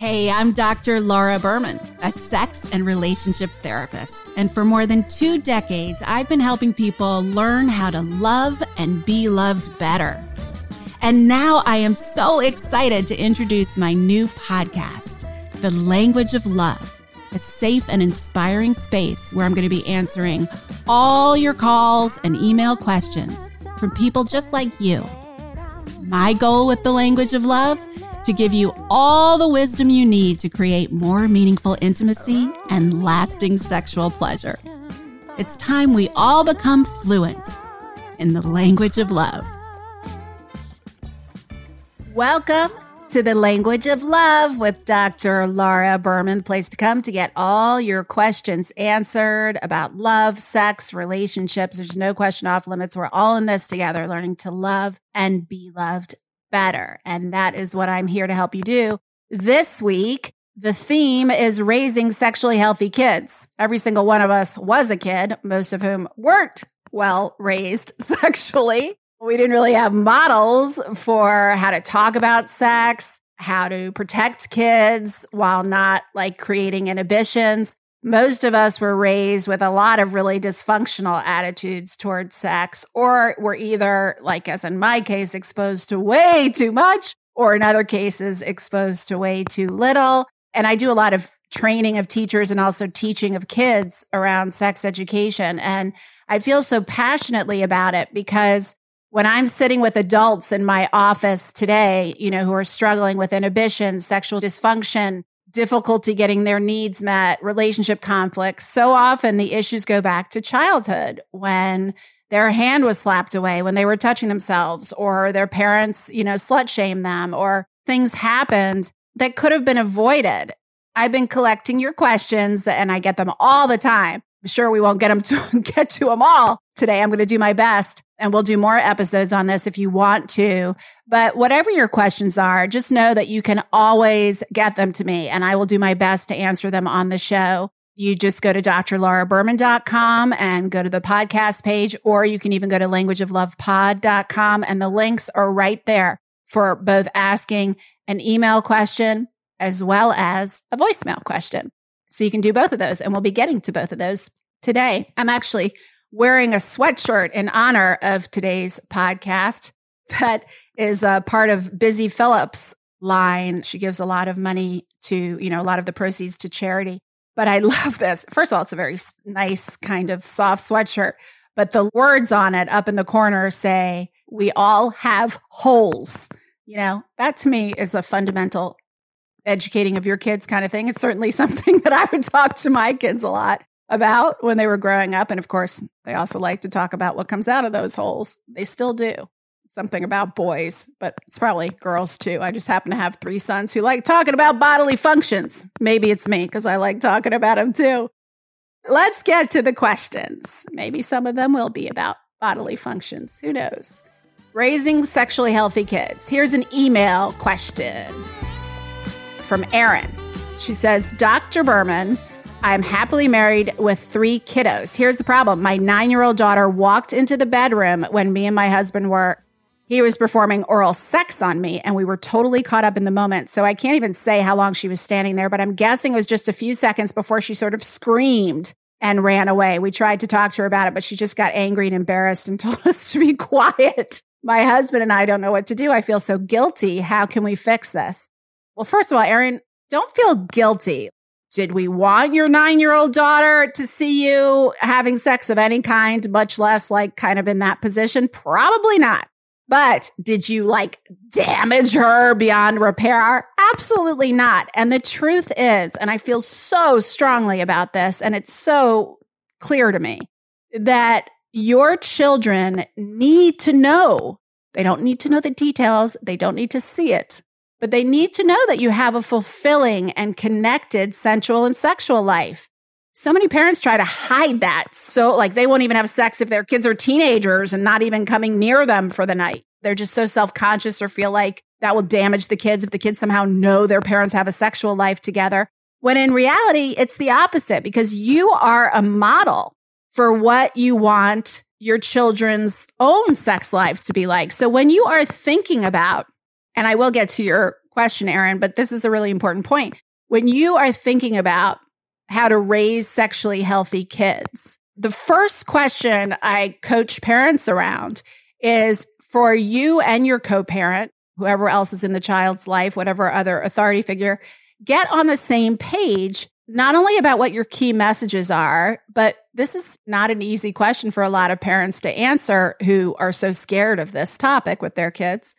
Hey, I'm Dr. Laura Berman, a sex and relationship therapist. And for more than two decades, I've been helping people learn how to love and be loved better. And now I am so excited to introduce my new podcast, The Language of Love, a safe and inspiring space where I'm going to be answering all your calls and email questions from people just like you. My goal with The Language of Love to give you all the wisdom you need to create more meaningful intimacy and lasting sexual pleasure. It's time we all become fluent in the language of love. Welcome to the language of love with Dr. Laura Berman, the place to come to get all your questions answered about love, sex, relationships. There's no question off limits. We're all in this together, learning to love and be loved better. And that is what I'm here to help you do. This week, the theme is raising sexually healthy kids. Every single one of us was a kid, most of whom weren't well raised sexually. We didn't really have models for how to talk about sex, how to protect kids while not like creating inhibitions. Most of us were raised with a lot of really dysfunctional attitudes towards sex, or were either, like as in my case, exposed to way too much, or in other cases, exposed to way too little. And I do a lot of training of teachers and also teaching of kids around sex education. And I feel so passionately about it because when I'm sitting with adults in my office today, you know, who are struggling with inhibition, sexual dysfunction, difficulty getting their needs met, relationship conflicts, so often the issues go back to childhood when their hand was slapped away when they were touching themselves or their parents, you know, slut shamed them or things happened that could have been avoided. I've been collecting your questions and I get them all the time. Sure we won't get them to get to them all today. I'm going to do my best and we'll do more episodes on this if you want to. But whatever your questions are, just know that you can always get them to me and I will do my best to answer them on the show. You just go to drlauraberman.com and go to the podcast page, or you can even go to languageoflovepod.com and the links are right there for both asking an email question as well as a voicemail question. So you can do both of those, and we'll be getting to both of those today. I'm actually wearing a sweatshirt in honor of today's podcast that is a part of Busy Phillips line. She gives a lot of money to, you know, a lot of the proceeds to charity. But I love this. First of all, it's a very nice kind of soft sweatshirt, but the words on it up in the corner say, we all have holes. You know, that to me is a fundamental educating of your kids kind of thing. It's certainly something that I would talk to my kids a lot about when they were growing up. And of course, they also like to talk about what comes out of those holes. They still do. Something about boys, but it's probably girls too. I just happen to have three sons who like talking about bodily functions. Maybe it's me because I like talking about them too. Let's get to the questions. Maybe some of them will be about bodily functions. Who knows? Raising sexually healthy kids. Here's an email question from Erin. She says, Dr. Berman, I'm happily married with three kiddos. Here's the problem my nine year old daughter walked into the bedroom when me and my husband were. He was performing oral sex on me, and we were totally caught up in the moment. So I can't even say how long she was standing there, but I'm guessing it was just a few seconds before she sort of screamed and ran away. We tried to talk to her about it, but she just got angry and embarrassed and told us to be quiet. My husband and I don't know what to do. I feel so guilty. How can we fix this? Well, first of all, Erin, don't feel guilty. Did we want your nine year old daughter to see you having sex of any kind, much less like kind of in that position? Probably not. But did you like damage her beyond repair? Absolutely not. And the truth is, and I feel so strongly about this, and it's so clear to me that your children need to know. They don't need to know the details. They don't need to see it but they need to know that you have a fulfilling and connected sensual and sexual life. So many parents try to hide that. So, like, they won't even have sex if their kids are teenagers and not even coming near them for the night. They're just so self conscious or feel like that will damage the kids if the kids somehow know their parents have a sexual life together. When in reality, it's the opposite because you are a model for what you want your children's own sex lives to be like. So when you are thinking about and I will get to your question, Erin, but this is a really important point. When you are thinking about how to raise sexually healthy kids, the first question I coach parents around is for you and your co parent, whoever else is in the child's life, whatever other authority figure, get on the same page, not only about what your key messages are, but this is not an easy question for a lot of parents to answer who are so scared of this topic with their kids.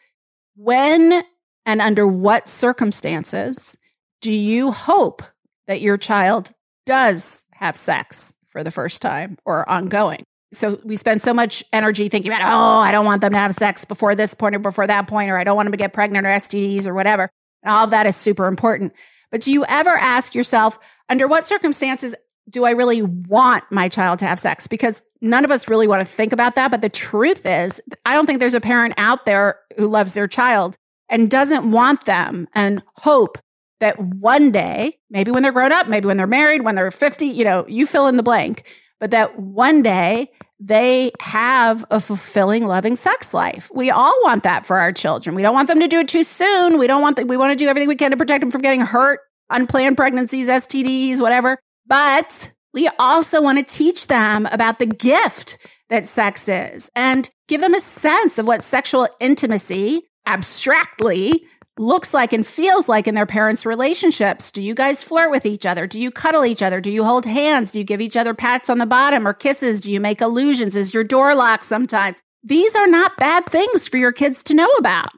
When and under what circumstances do you hope that your child does have sex for the first time or ongoing? So we spend so much energy thinking about, oh, I don't want them to have sex before this point or before that point, or I don't want them to get pregnant or STDs or whatever. And all of that is super important. But do you ever ask yourself, under what circumstances do I really want my child to have sex? Because none of us really want to think about that. But the truth is, I don't think there's a parent out there who loves their child and doesn't want them and hope that one day, maybe when they're grown up, maybe when they're married, when they're 50, you know, you fill in the blank, but that one day they have a fulfilling, loving sex life. We all want that for our children. We don't want them to do it too soon. We don't want that. We want to do everything we can to protect them from getting hurt, unplanned pregnancies, STDs, whatever. But we also want to teach them about the gift that sex is and give them a sense of what sexual intimacy abstractly looks like and feels like in their parents' relationships. Do you guys flirt with each other? Do you cuddle each other? Do you hold hands? Do you give each other pats on the bottom or kisses? Do you make illusions? Is your door locked sometimes? These are not bad things for your kids to know about.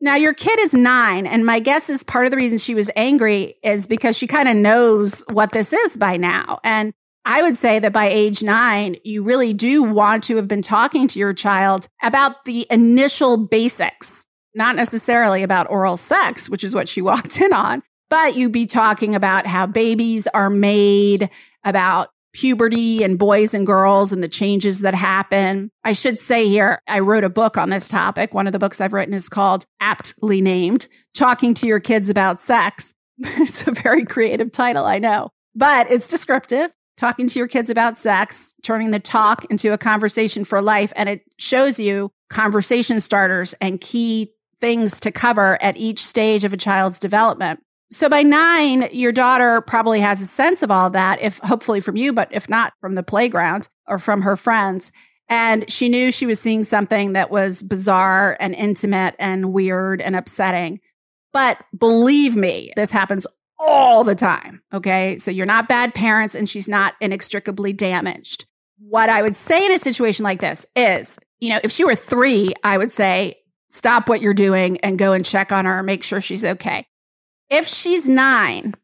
Now, your kid is nine, and my guess is part of the reason she was angry is because she kind of knows what this is by now. And I would say that by age nine, you really do want to have been talking to your child about the initial basics not necessarily about oral sex, which is what she walked in on, but you'd be talking about how babies are made, about puberty and boys and girls and the changes that happen. I should say here, I wrote a book on this topic. One of the books I've written is called aptly named Talking to Your Kids About Sex. it's a very creative title, I know, but it's descriptive. Talking to your kids about sex, turning the talk into a conversation for life. And it shows you conversation starters and key things to cover at each stage of a child's development. So by nine, your daughter probably has a sense of all that, if hopefully from you, but if not from the playground or from her friends. And she knew she was seeing something that was bizarre and intimate and weird and upsetting. But believe me, this happens all the time. Okay. So you're not bad parents and she's not inextricably damaged. What I would say in a situation like this is, you know, if she were three, I would say, stop what you're doing and go and check on her, make sure she's okay. If she's nine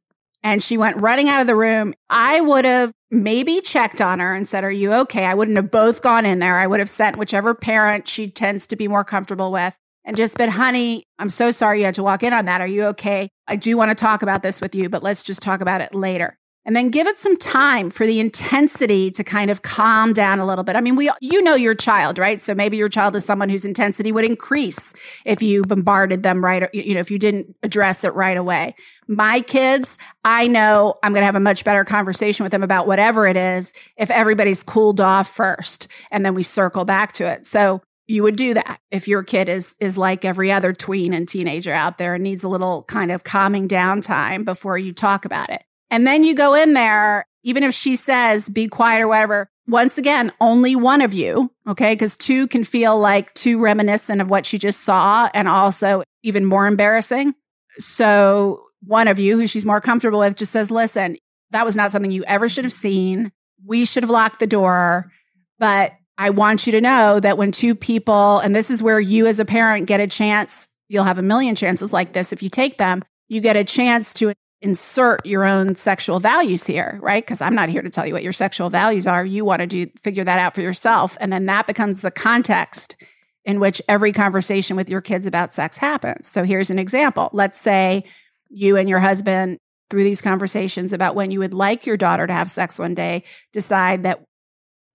and she went running out of the room, I would have maybe checked on her and said, Are you okay? I wouldn't have both gone in there. I would have sent whichever parent she tends to be more comfortable with and just been, honey, I'm so sorry you had to walk in on that. Are you okay? I do want to talk about this with you, but let's just talk about it later and then give it some time for the intensity to kind of calm down a little bit. I mean, we, you know, your child, right? So maybe your child is someone whose intensity would increase if you bombarded them right, you know, if you didn't address it right away. My kids, I know I'm going to have a much better conversation with them about whatever it is if everybody's cooled off first and then we circle back to it. So you would do that if your kid is is like every other tween and teenager out there and needs a little kind of calming down time before you talk about it. And then you go in there, even if she says, be quiet or whatever. Once again, only one of you, okay? Because two can feel like too reminiscent of what she just saw and also even more embarrassing. So one of you who she's more comfortable with just says, listen, that was not something you ever should have seen. We should have locked the door. But I want you to know that when two people, and this is where you as a parent get a chance, you'll have a million chances like this if you take them, you get a chance to insert your own sexual values here, right? Because I'm not here to tell you what your sexual values are. You want to do figure that out for yourself. And then that becomes the context in which every conversation with your kids about sex happens. So here's an example. Let's say you and your husband through these conversations about when you would like your daughter to have sex one day decide that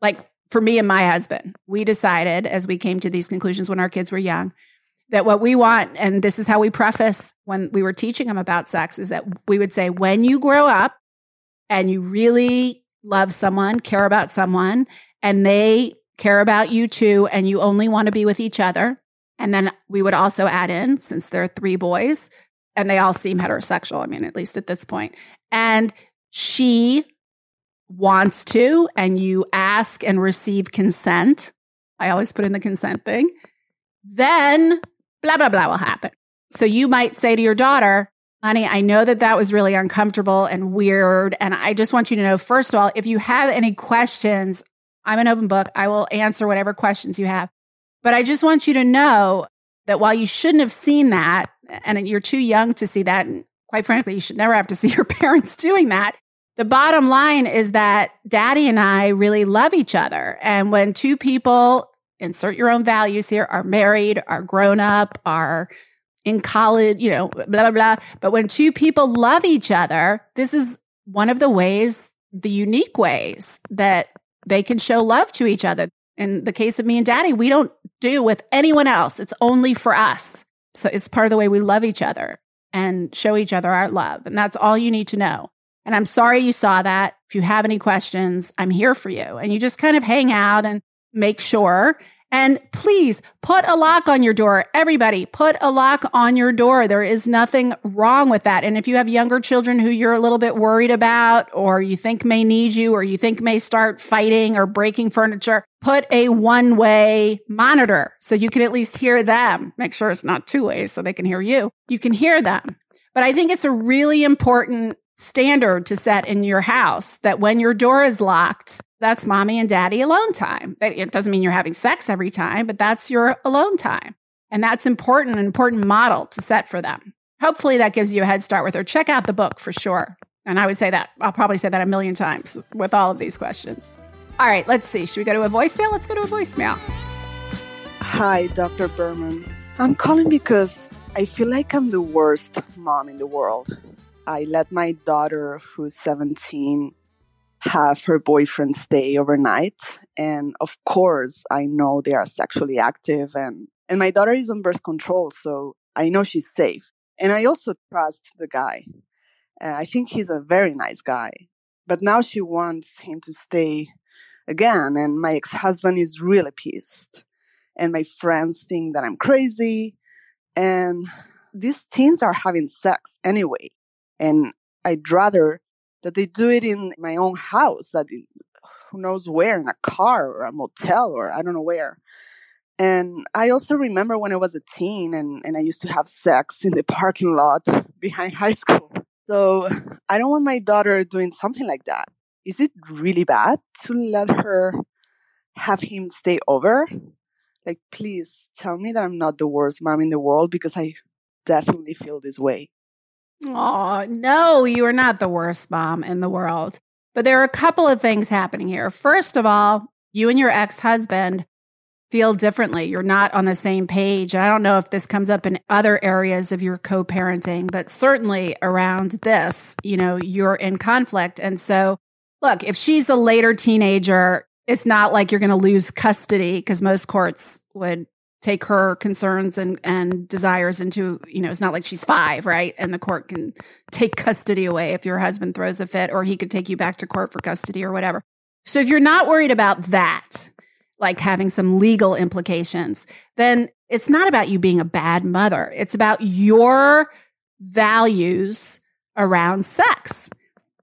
like for me and my husband, we decided as we came to these conclusions when our kids were young that what we want, and this is how we preface when we were teaching them about sex, is that we would say, when you grow up and you really love someone, care about someone, and they care about you too, and you only want to be with each other. And then we would also add in, since there are three boys, and they all seem heterosexual. I mean, at least at this point. And she wants to, and you ask and receive consent. I always put in the consent thing. Then blah, blah, blah will happen. So you might say to your daughter, honey, I know that that was really uncomfortable and weird. And I just want you to know, first of all, if you have any questions, I'm an open book. I will answer whatever questions you have. But I just want you to know that while you shouldn't have seen that, and you're too young to see that, and quite frankly, you should never have to see your parents doing that. The bottom line is that daddy and I really love each other. And when two people, insert your own values here, are married, are grown up, are in college, you know, blah, blah, blah. But when two people love each other, this is one of the ways, the unique ways that they can show love to each other. In the case of me and daddy, we don't do with anyone else. It's only for us. So it's part of the way we love each other and show each other our love. And that's all you need to know. And I'm sorry you saw that. If you have any questions, I'm here for you. And you just kind of hang out and make sure and please put a lock on your door. Everybody, put a lock on your door. There is nothing wrong with that. And if you have younger children who you're a little bit worried about, or you think may need you, or you think may start fighting or breaking furniture, put a one way monitor so you can at least hear them. Make sure it's not two ways so they can hear you. You can hear them. But I think it's a really important standard to set in your house that when your door is locked, that's mommy and daddy alone time. It doesn't mean you're having sex every time, but that's your alone time. And that's important, an important model to set for them. Hopefully that gives you a head start with her. Check out the book for sure. And I would say that, I'll probably say that a million times with all of these questions. All right, let's see. Should we go to a voicemail? Let's go to a voicemail. Hi, Dr. Berman. I'm calling because I feel like I'm the worst mom in the world. I let my daughter, who's 17, have her boyfriend stay overnight. And of course, I know they are sexually active and, and my daughter is on birth control. So I know she's safe. And I also trust the guy. Uh, I think he's a very nice guy. But now she wants him to stay again. And my ex husband is really pissed. And my friends think that I'm crazy. And these teens are having sex anyway. And I'd rather that they do it in my own house, that in, who knows where, in a car or a motel or I don't know where. And I also remember when I was a teen and, and I used to have sex in the parking lot behind high school. So I don't want my daughter doing something like that. Is it really bad to let her have him stay over? Like, please tell me that I'm not the worst mom in the world because I definitely feel this way. Oh, no, you are not the worst mom in the world. But there are a couple of things happening here. First of all, you and your ex husband feel differently. You're not on the same page. I don't know if this comes up in other areas of your co parenting, but certainly around this, you know, you're in conflict. And so, look, if she's a later teenager, it's not like you're going to lose custody because most courts would take her concerns and, and desires into, you know, it's not like she's five, right? And the court can take custody away if your husband throws a fit, or he could take you back to court for custody or whatever. So if you're not worried about that, like having some legal implications, then it's not about you being a bad mother. It's about your values around sex.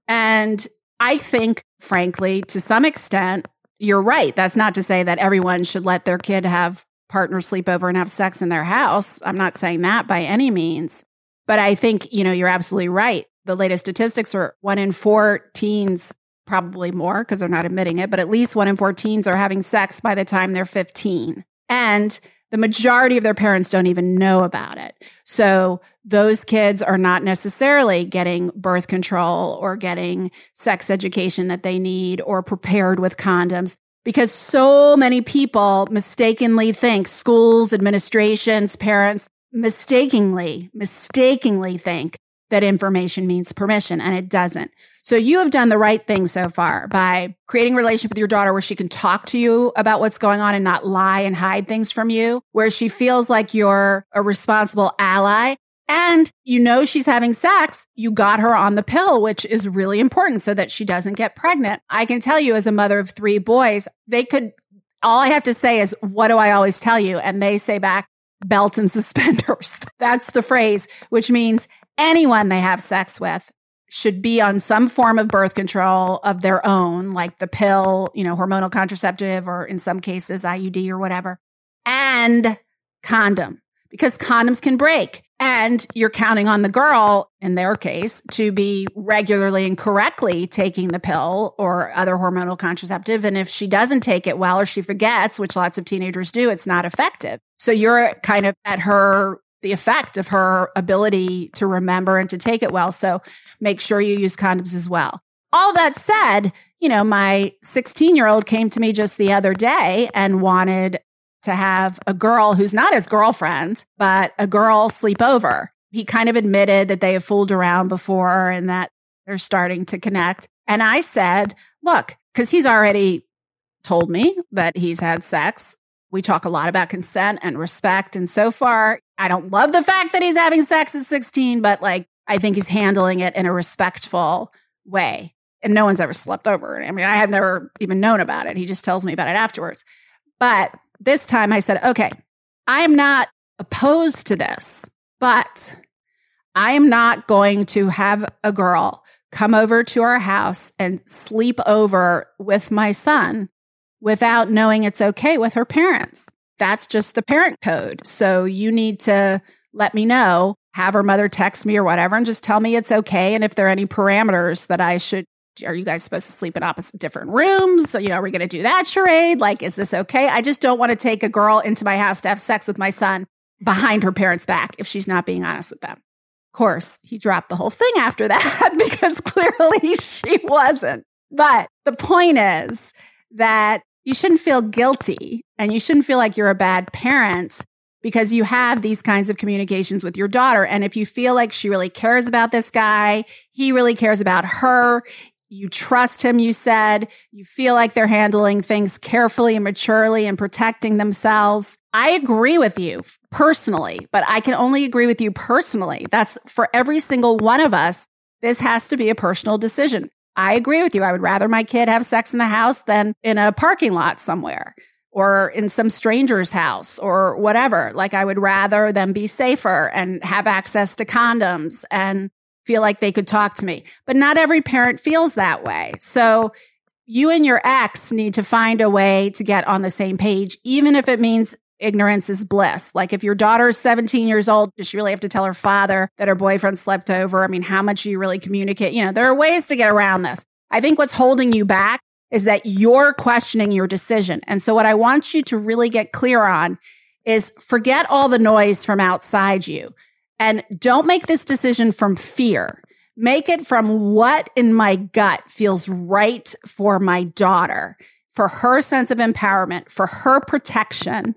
And I think, frankly, to some extent, you're right. That's not to say that everyone should let their kid have partner sleep over and have sex in their house. I'm not saying that by any means. But I think, you know, you're absolutely right. The latest statistics are one in four teens, probably more because they're not admitting it, but at least one in four teens are having sex by the time they're 15. And the majority of their parents don't even know about it. So those kids are not necessarily getting birth control or getting sex education that they need or prepared with condoms because so many people mistakenly think schools, administrations, parents mistakenly, mistakenly think that information means permission and it doesn't. So you have done the right thing so far by creating a relationship with your daughter where she can talk to you about what's going on and not lie and hide things from you, where she feels like you're a responsible ally and you know she's having sex, you got her on the pill, which is really important so that she doesn't get pregnant. I can tell you, as a mother of three boys, they could, all I have to say is, What do I always tell you? And they say back, belt and suspenders. That's the phrase, which means anyone they have sex with should be on some form of birth control of their own, like the pill, you know, hormonal contraceptive, or in some cases, IUD or whatever, and condom because condoms can break. And you're counting on the girl, in their case, to be regularly and correctly taking the pill or other hormonal contraceptive. And if she doesn't take it well or she forgets, which lots of teenagers do, it's not effective. So you're kind of at her the effect of her ability to remember and to take it well. So make sure you use condoms as well. All that said, you know, my 16 year old came to me just the other day and wanted to have a girl who's not his girlfriend, but a girl sleep over. He kind of admitted that they have fooled around before and that they're starting to connect. And I said, look, because he's already told me that he's had sex. We talk a lot about consent and respect. And so far, I don't love the fact that he's having sex at 16, but like, I think he's handling it in a respectful way. And no one's ever slept over. I mean, I have never even known about it. He just tells me about it afterwards. But this time I said, okay, I am not opposed to this, but I am not going to have a girl come over to our house and sleep over with my son without knowing it's okay with her parents. That's just the parent code. So you need to let me know, have her mother text me or whatever, and just tell me it's okay. And if there are any parameters that I should, are you guys supposed to sleep in opposite different rooms? So, you know, are we going to do that charade? Like, is this okay? I just don't want to take a girl into my house to have sex with my son behind her parents' back if she's not being honest with them. Of course, he dropped the whole thing after that because clearly she wasn't. But the point is that you shouldn't feel guilty and you shouldn't feel like you're a bad parent because you have these kinds of communications with your daughter. And if you feel like she really cares about this guy, he really cares about her, you trust him, you said, you feel like they're handling things carefully and maturely and protecting themselves. I agree with you personally, but I can only agree with you personally. That's for every single one of us. This has to be a personal decision. I agree with you. I would rather my kid have sex in the house than in a parking lot somewhere or in some stranger's house or whatever. Like I would rather them be safer and have access to condoms and feel like they could talk to me. But not every parent feels that way. So you and your ex need to find a way to get on the same page, even if it means ignorance is bliss. Like if your daughter is 17 years old, does she really have to tell her father that her boyfriend slept over? I mean, how much do you really communicate? You know, there are ways to get around this. I think what's holding you back is that you're questioning your decision. And so what I want you to really get clear on is forget all the noise from outside you and don't make this decision from fear. Make it from what in my gut feels right for my daughter, for her sense of empowerment, for her protection,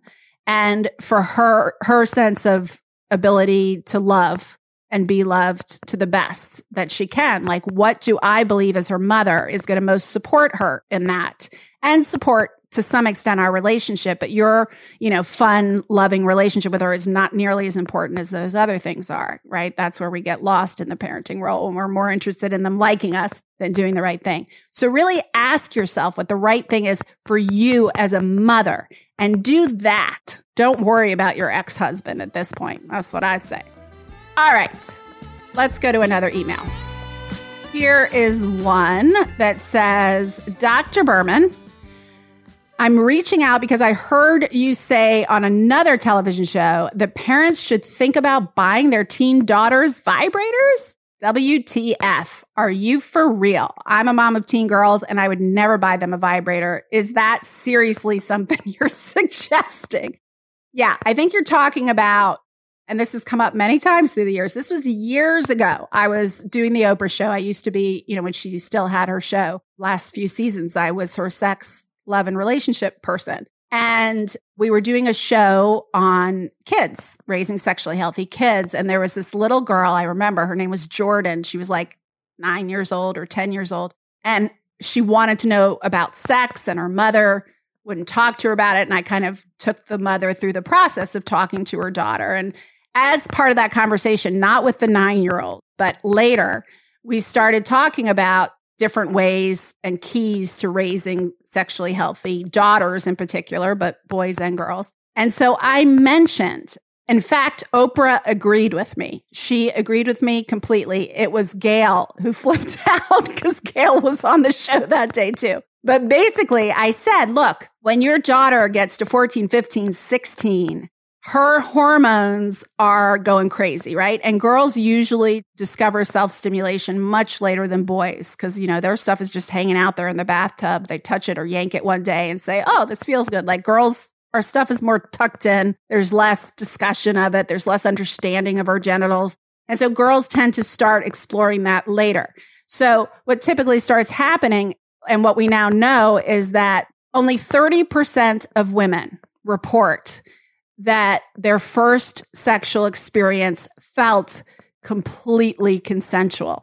and for her her sense of ability to love and be loved to the best that she can like what do i believe as her mother is going to most support her in that and support to some extent our relationship but your you know fun loving relationship with her is not nearly as important as those other things are right? That's where we get lost in the parenting role when we're more interested in them liking us than doing the right thing. So really ask yourself what the right thing is for you as a mother and do that. Don't worry about your ex-husband at this point. That's what i say. All right let's go to another email. Here is one that says dr berman I'm reaching out because I heard you say on another television show that parents should think about buying their teen daughters vibrators. WTF. Are you for real? I'm a mom of teen girls and I would never buy them a vibrator. Is that seriously something you're suggesting? Yeah, I think you're talking about, and this has come up many times through the years. This was years ago. I was doing the Oprah show. I used to be, you know, when she still had her show last few seasons, I was her sex love and relationship person. And we were doing a show on kids, raising sexually healthy kids. And there was this little girl, I remember her name was Jordan. She was like nine years old or 10 years old. And she wanted to know about sex, and her mother wouldn't talk to her about it. And I kind of took the mother through the process of talking to her daughter. And as part of that conversation, not with the nine year old, but later, we started talking about different ways and keys to raising sexually healthy daughters in particular, but boys and girls. And so I mentioned In fact, Oprah agreed with me. She agreed with me completely. It was Gayle who flipped out because Gayle was on the show that day too. But basically, I said, look, when your daughter gets to 14, 15, 16, her hormones are going crazy, right? And girls usually discover self stimulation much later than boys because, you know, their stuff is just hanging out there in the bathtub. They touch it or yank it one day and say, oh, this feels good. Like girls our stuff is more tucked in. There's less discussion of it. There's less understanding of our genitals. And so girls tend to start exploring that later. So what typically starts happening and what we now know is that only 30% of women report that their first sexual experience felt completely consensual.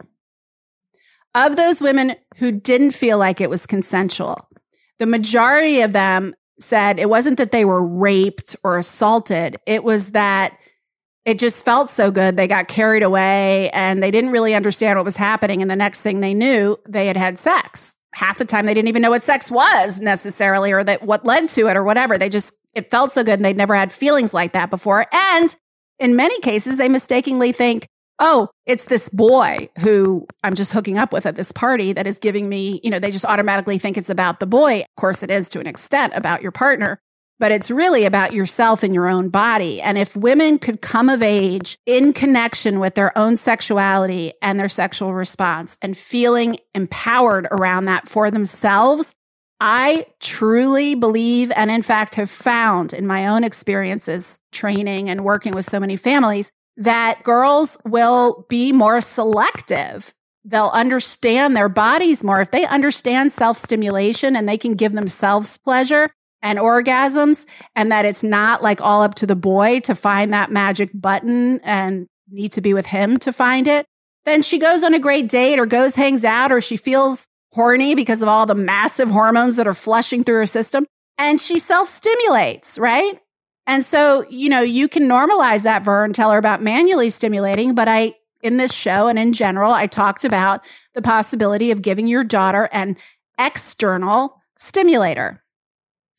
Of those women who didn't feel like it was consensual, the majority of them said it wasn't that they were raped or assaulted. It was that it just felt so good. They got carried away and they didn't really understand what was happening. And the next thing they knew, they had had sex. Half the time, they didn't even know what sex was necessarily or that what led to it or whatever. They just, it felt so good and they'd never had feelings like that before. And in many cases, they mistakenly think, oh, it's this boy who I'm just hooking up with at this party that is giving me, you know, they just automatically think it's about the boy. Of course, it is to an extent about your partner, but it's really about yourself and your own body. And if women could come of age in connection with their own sexuality and their sexual response and feeling empowered around that for themselves, I truly believe and in fact have found in my own experiences training and working with so many families that girls will be more selective. They'll understand their bodies more. If they understand self stimulation and they can give themselves pleasure and orgasms, and that it's not like all up to the boy to find that magic button and need to be with him to find it, then she goes on a great date or goes, hangs out, or she feels horny because of all the massive hormones that are flushing through her system and she self stimulates, right? And so, you know, you can normalize that Vern, tell her about manually stimulating. But I, in this show and in general, I talked about the possibility of giving your daughter an external stimulator.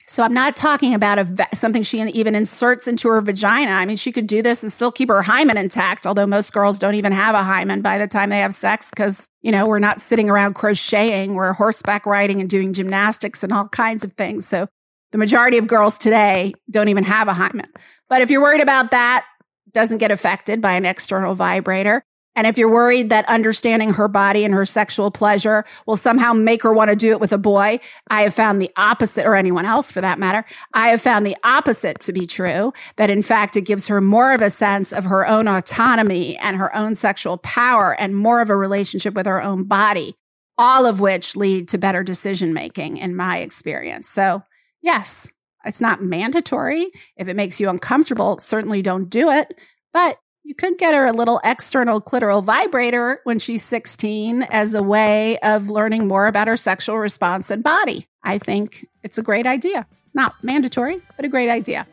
So I'm not talking about a, something she even inserts into her vagina. I mean, she could do this and still keep her hymen intact, although most girls don't even have a hymen by the time they have sex because, you know, we're not sitting around crocheting, we're horseback riding and doing gymnastics and all kinds of things. So the majority of girls today don't even have a hymen. But if you're worried about that, doesn't get affected by an external vibrator. And if you're worried that understanding her body and her sexual pleasure will somehow make her want to do it with a boy, I have found the opposite, or anyone else for that matter. I have found the opposite to be true, that in fact, it gives her more of a sense of her own autonomy and her own sexual power and more of a relationship with her own body, all of which lead to better decision making in my experience. So Yes, it's not mandatory. If it makes you uncomfortable, certainly don't do it. But you could get her a little external clitoral vibrator when she's 16 as a way of learning more about her sexual response and body. I think it's a great idea. Not mandatory, but a great idea.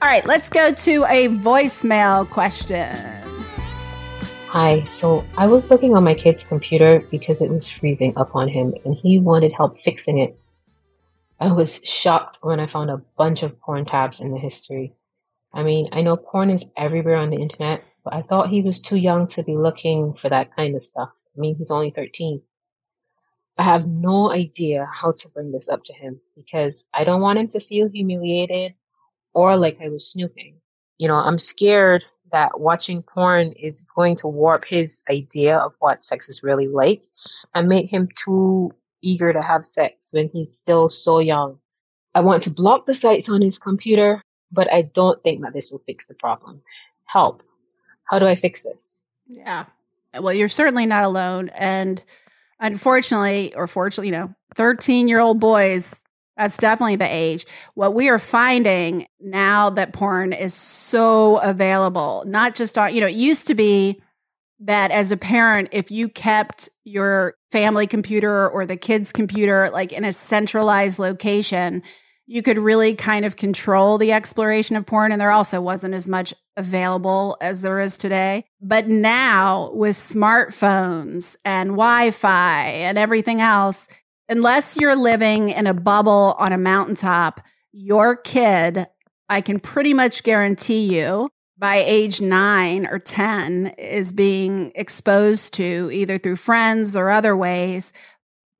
All right, let's go to a voicemail question. Hi, so I was looking on my kid's computer because it was freezing up on him and he wanted help fixing it. I was shocked when I found a bunch of porn tabs in the history. I mean, I know porn is everywhere on the internet, but I thought he was too young to be looking for that kind of stuff. I mean, he's only 13. I have no idea how to bring this up to him because I don't want him to feel humiliated or like I was snooping. You know, I'm scared that watching porn is going to warp his idea of what sex is really like and make him too eager to have sex when he's still so young. I want to block the sites on his computer, but I don't think that this will fix the problem. Help. How do I fix this? Yeah. Well, you're certainly not alone. And unfortunately, or fortunately, you know, 13 year old boys, that's definitely the age. What we are finding now that porn is so available, not just on, you know, it used to be that as a parent, if you kept your family computer or the kids' computer like in a centralized location, you could really kind of control the exploration of porn. And there also wasn't as much available as there is today. But now with smartphones and Wi Fi and everything else, unless you're living in a bubble on a mountaintop, your kid, I can pretty much guarantee you, by age nine or 10 is being exposed to either through friends or other ways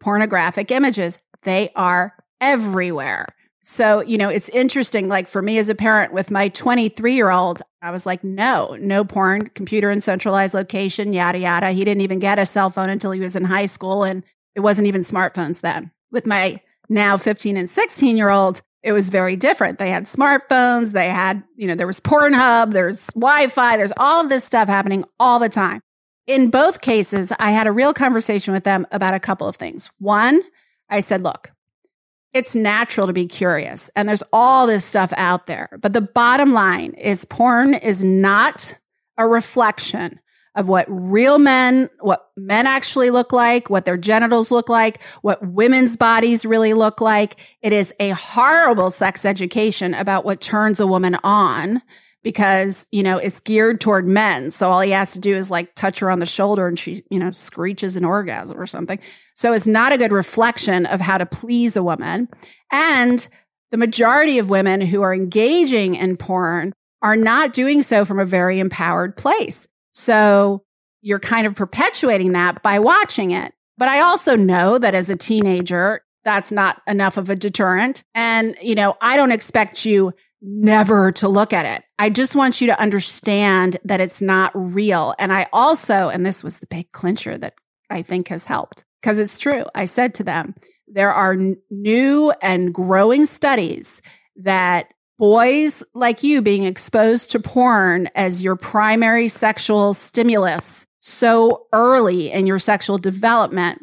pornographic images. They are everywhere. So, you know, it's interesting. Like for me as a parent with my 23 year old, I was like, no, no porn, computer in centralized location, yada, yada. He didn't even get a cell phone until he was in high school. And it wasn't even smartphones then. With my now 15 and 16 year old, it was very different. They had smartphones, they had, you know, there was Pornhub, there's Wi Fi, there's all of this stuff happening all the time. In both cases, I had a real conversation with them about a couple of things. One, I said, look, it's natural to be curious and there's all this stuff out there. But the bottom line is porn is not a reflection of what real men, what men actually look like, what their genitals look like, what women's bodies really look like. It is a horrible sex education about what turns a woman on because, you know, it's geared toward men. So all he has to do is like touch her on the shoulder and she, you know, screeches an orgasm or something. So it's not a good reflection of how to please a woman. And the majority of women who are engaging in porn are not doing so from a very empowered place. So you're kind of perpetuating that by watching it. But I also know that as a teenager, that's not enough of a deterrent. And, you know, I don't expect you never to look at it. I just want you to understand that it's not real. And I also, and this was the big clincher that I think has helped because it's true. I said to them, there are n- new and growing studies that boys like you being exposed to porn as your primary sexual stimulus so early in your sexual development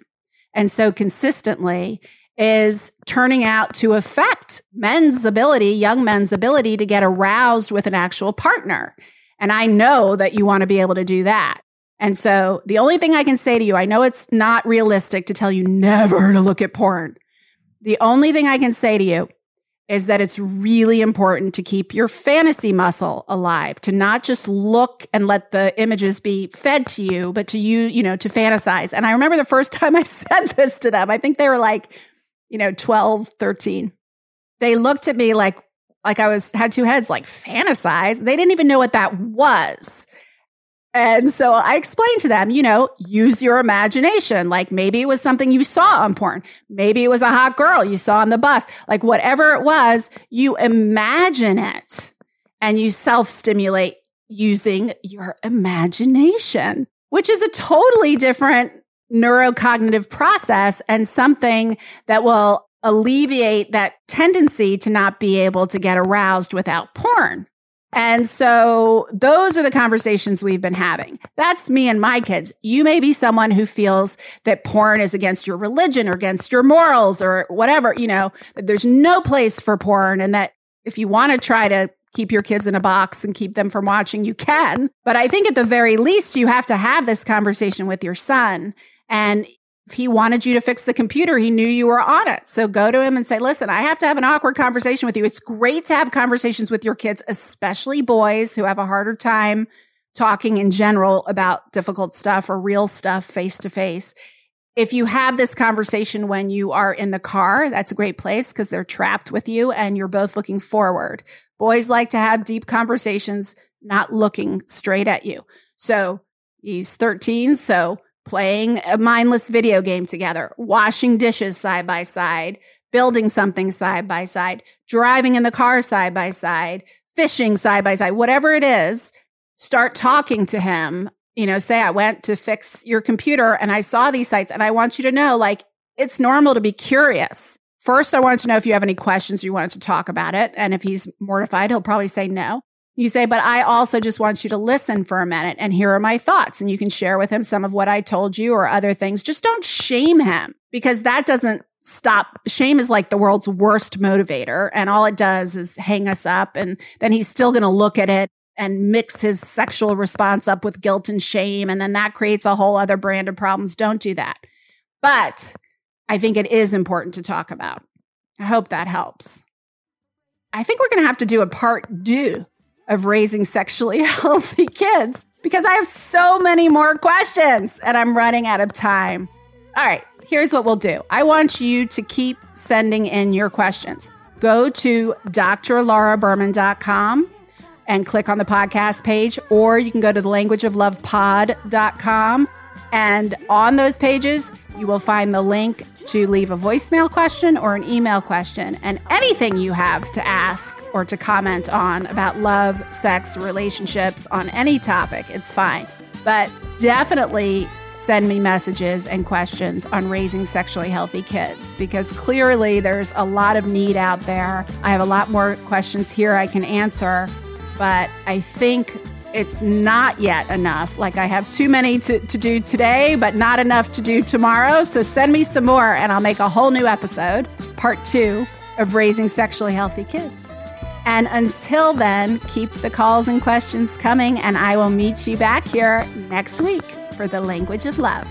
and so consistently is turning out to affect men's ability, young men's ability to get aroused with an actual partner. And I know that you want to be able to do that. And so the only thing I can say to you, I know it's not realistic to tell you never to look at porn. The only thing I can say to you is that it's really important to keep your fantasy muscle alive, to not just look and let the images be fed to you, but to you, you know, to fantasize. And I remember the first time I said this to them, I think they were like, you know, 12, 13. They looked at me like, like I was had two heads, like fantasize. They didn't even know what that was. And so I explained to them, you know, use your imagination. Like maybe it was something you saw on porn. Maybe it was a hot girl you saw on the bus. Like whatever it was, you imagine it and you self stimulate using your imagination, which is a totally different neurocognitive process and something that will alleviate that tendency to not be able to get aroused without porn. And so those are the conversations we've been having. That's me and my kids. You may be someone who feels that porn is against your religion or against your morals or whatever, you know, that there's no place for porn and that if you want to try to keep your kids in a box and keep them from watching, you can. But I think at the very least, you have to have this conversation with your son. And if he wanted you to fix the computer, he knew you were on it. So go to him and say, listen, I have to have an awkward conversation with you. It's great to have conversations with your kids, especially boys who have a harder time talking in general about difficult stuff or real stuff face to face. If you have this conversation when you are in the car, that's a great place because they're trapped with you and you're both looking forward. Boys like to have deep conversations, not looking straight at you. So he's 13. So playing a mindless video game together, washing dishes side by side, building something side by side, driving in the car side by side, fishing side by side, whatever it is, start talking to him. You know, say I went to fix your computer and I saw these sites and I want you to know like it's normal to be curious. First, I wanted to know if you have any questions you wanted to talk about it. And if he's mortified, he'll probably say no. You say, but I also just want you to listen for a minute and here are my thoughts. And you can share with him some of what I told you or other things. Just don't shame him because that doesn't stop. Shame is like the world's worst motivator. And all it does is hang us up. And then he's still going to look at it and mix his sexual response up with guilt and shame. And then that creates a whole other brand of problems. Don't do that. But I think it is important to talk about. I hope that helps. I think we're going to have to do a part two of raising sexually healthy kids because I have so many more questions and I'm running out of time. All right, here's what we'll do I want you to keep sending in your questions. Go to drlauraberman.com, and click on the podcast page, or you can go to the languageoflovepod.com. And on those pages, you will find the link to leave a voicemail question or an email question. And anything you have to ask or to comment on about love, sex, relationships on any topic, it's fine. But definitely send me messages and questions on raising sexually healthy kids because clearly there's a lot of need out there. I have a lot more questions here I can answer, but I think it's not yet enough. Like I have too many to, to do today, but not enough to do tomorrow. So send me some more and I'll make a whole new episode, part two of raising sexually healthy kids. And until then, keep the calls and questions coming, and I will meet you back here next week for the language of love.